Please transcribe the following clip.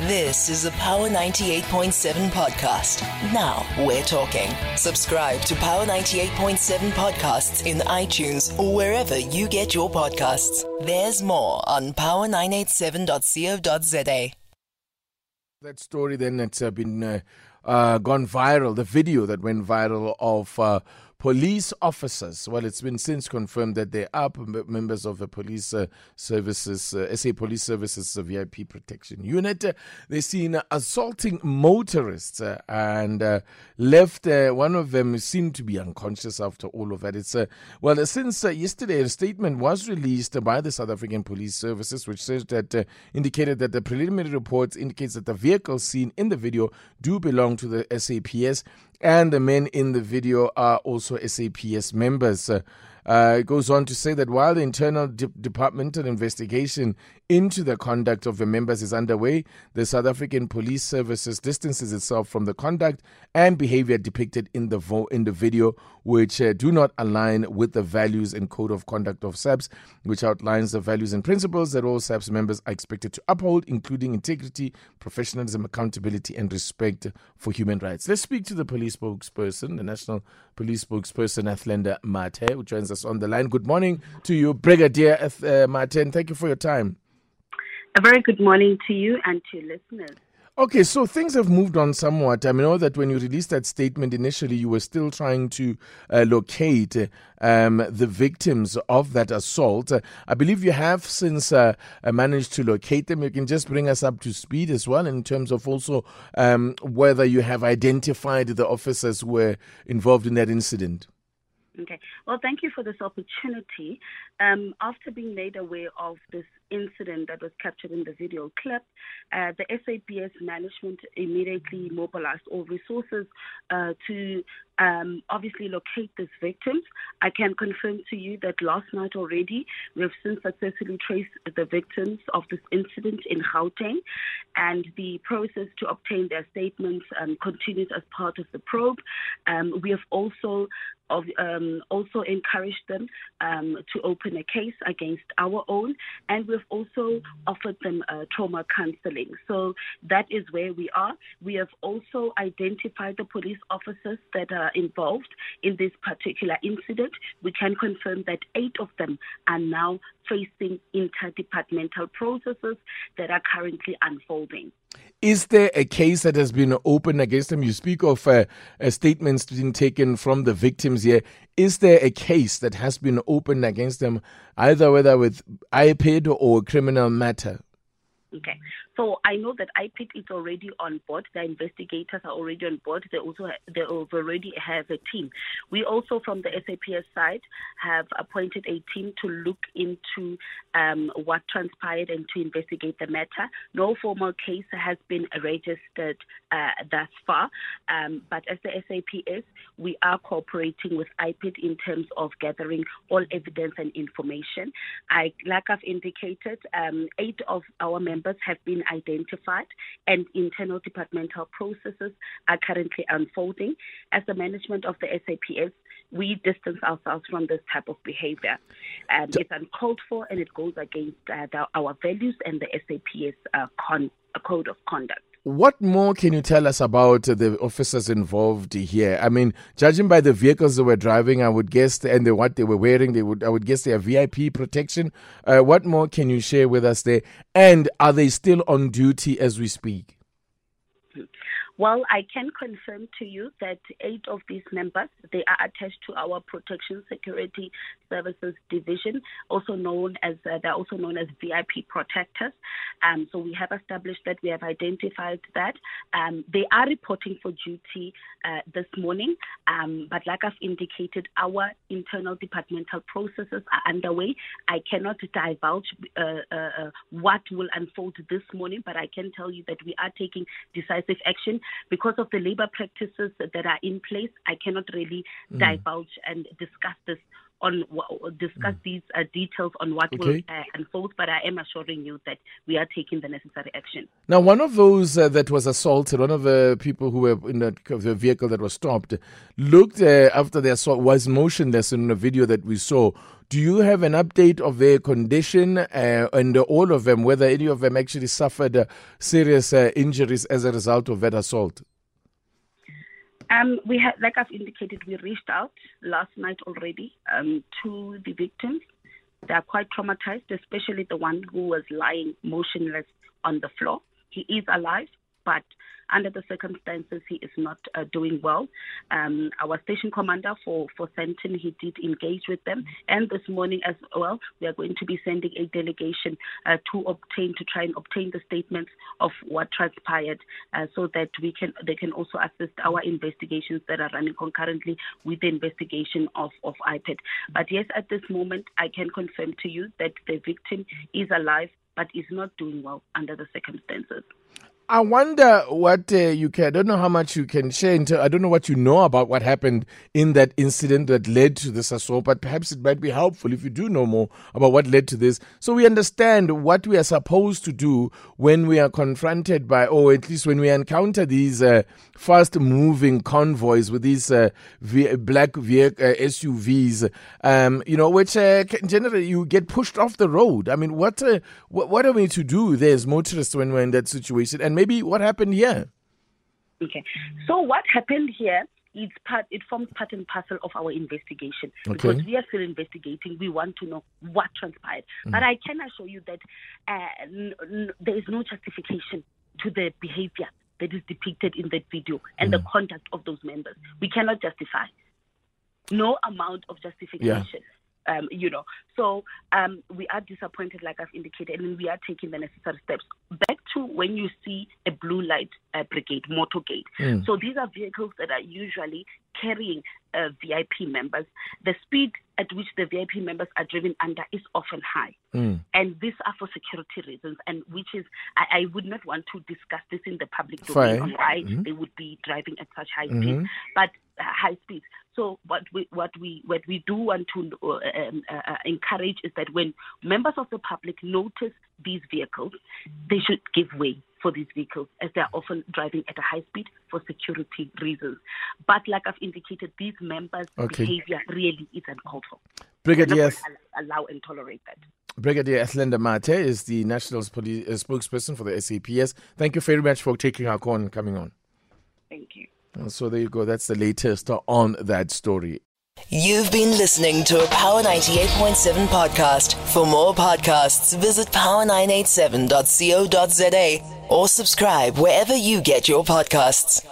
This is a Power 98.7 podcast. Now we're talking. Subscribe to Power 98.7 podcasts in iTunes or wherever you get your podcasts. There's more on power987.co.za. That story then that's uh, been uh, uh, gone viral, the video that went viral of uh, police officers. Well, it's been since confirmed that they are members of the police uh, services, uh, SA Police Services VIP Protection Unit. Uh, they're seen assaulting motorists uh, and uh, left uh, one of them seemed to be unconscious after all of that. It's well since yesterday a statement was released by the South African Police Services, which says that indicated that the preliminary reports indicates that the vehicles seen in the video do belong to the SAPS and the men in the video are also SAPS members. Uh, it goes on to say that while the internal de- departmental investigation into the conduct of the members is underway, the South African Police Services distances itself from the conduct and behavior depicted in the vo- in the video, which uh, do not align with the values and code of conduct of SAPS, which outlines the values and principles that all SAPS members are expected to uphold, including integrity, professionalism, accountability, and respect for human rights. Let's speak to the police spokesperson, the National Police spokesperson, Athlenda Mathe, who joins us on the line. Good morning to you, Brigadier uh, Mathe, and thank you for your time. A very good morning to you and to listeners. Okay, so things have moved on somewhat. I know that when you released that statement initially, you were still trying to uh, locate um, the victims of that assault. Uh, I believe you have since uh, uh, managed to locate them. You can just bring us up to speed as well in terms of also um, whether you have identified the officers who were involved in that incident. Okay. Well, thank you for this opportunity. Um, after being made aware of this incident that was captured in the video clip, uh, the SAPS management immediately mobilized all resources uh, to um, obviously locate these victims. I can confirm to you that last night already we have since successfully traced the victims of this incident in Gauteng, and the process to obtain their statements um, continues as part of the probe. Um, we have also of, um, also encouraged them um, to open a case against our own, and we've also offered them uh, trauma counseling. So that is where we are. We have also identified the police officers that are involved in this particular incident. We can confirm that eight of them are now facing interdepartmental processes that are currently unfolding. Is there a case that has been opened against them? You speak of uh, uh, statements being taken from the victims here. Is there a case that has been opened against them, either whether with IPID or criminal matter? Okay. So I know that IPID is already on board. The investigators are already on board. They also they already have a team. We also, from the SAPS side, have appointed a team to look into um, what transpired and to investigate the matter. No formal case has been registered uh, thus far, um, but as the SAPS, we are cooperating with IPID in terms of gathering all evidence and information. I, like I've indicated, um, eight of our members have been identified and internal departmental processes are currently unfolding. As the management of the SAPS, we distance ourselves from this type of behavior. Um, it's uncalled for and it goes against uh, the, our values and the SAPS uh, con- code of conduct. What more can you tell us about the officers involved here? I mean, judging by the vehicles they were driving, I would guess, and the, what they were wearing, they would, I would guess, they have VIP protection. Uh, what more can you share with us there? And are they still on duty as we speak? Well, I can confirm to you that eight of these members they are attached to our Protection Security Services Division, also known as uh, they're also known as VIP protectors. Um, so we have established that we have identified that um, they are reporting for duty uh, this morning. Um, but like I've indicated, our internal departmental processes are underway. I cannot divulge uh, uh, uh what will unfold this morning, but I can tell you that we are taking decisive action because of the labor practices that are in place, I cannot really mm. divulge and discuss this on discuss mm. these uh, details on what okay. will uh, unfold, but I am assuring you that we are taking the necessary action. Now, one of those uh, that was assaulted, one of the people who were in the, the vehicle that was stopped, looked uh, after the assault was motionless in a video that we saw. Do you have an update of their condition uh, and all of them, whether any of them actually suffered uh, serious uh, injuries as a result of that assault? Um, we like I've indicated, we reached out last night already um, to the victims. They are quite traumatized, especially the one who was lying motionless on the floor. He is alive, but under the circumstances, he is not uh, doing well. Um, our station commander for, for Sandton, he did engage with them. And this morning as well, we are going to be sending a delegation uh, to obtain, to try and obtain the statements of what transpired uh, so that we can, they can also assist our investigations that are running concurrently with the investigation of, of IPID. But yes, at this moment, I can confirm to you that the victim is alive but is not doing well under the circumstances. I wonder what uh, you can. I don't know how much you can share. Into, I don't know what you know about what happened in that incident that led to this assault, but perhaps it might be helpful if you do know more about what led to this, so we understand what we are supposed to do when we are confronted by, or at least when we encounter these uh, fast-moving convoys with these uh, black uh, SUVs. Um, you know, which uh, generally you get pushed off the road. I mean, what, uh, what what are we to do there as motorists when we're in that situation? And maybe what happened here? Okay. So what happened here it's part it forms part and parcel of our investigation. Okay. because we are still investigating we want to know what transpired. But i can assure you that uh, n- n- there is no justification to the behavior that is depicted in that video and the conduct of those members. We cannot justify. No amount of justification um, you know, so um, we are disappointed, like I've indicated, and we are taking the necessary steps. Back to when you see a blue light uh, brigade, motorcade. So these are vehicles that are usually carrying uh, VIP members. The speed at which the VIP members are driven under is often high, and these are for security reasons. And which is, I, I would not want to discuss this in the public domain Fine. on why they would be driving at such high speed, but high speed. So what we what we what we do want to uh, um, uh, uh, encourage is that when members of the public notice these vehicles, they should give way for these vehicles as they are often driving at a high speed for security reasons. But like I've indicated, these members' Okay. behavior really is uncalled for. Brigadier, We're not going to allow and tolerate that. Brigadier Athlenda Mathe is the National uh, spokesperson for the SAPS. Thank you very much for taking our call and coming on. Thank you. So there you go. That's the latest on that story. You've been listening to a Power 98.7 podcast. For more podcasts, visit power987.co.za or subscribe wherever you get your podcasts.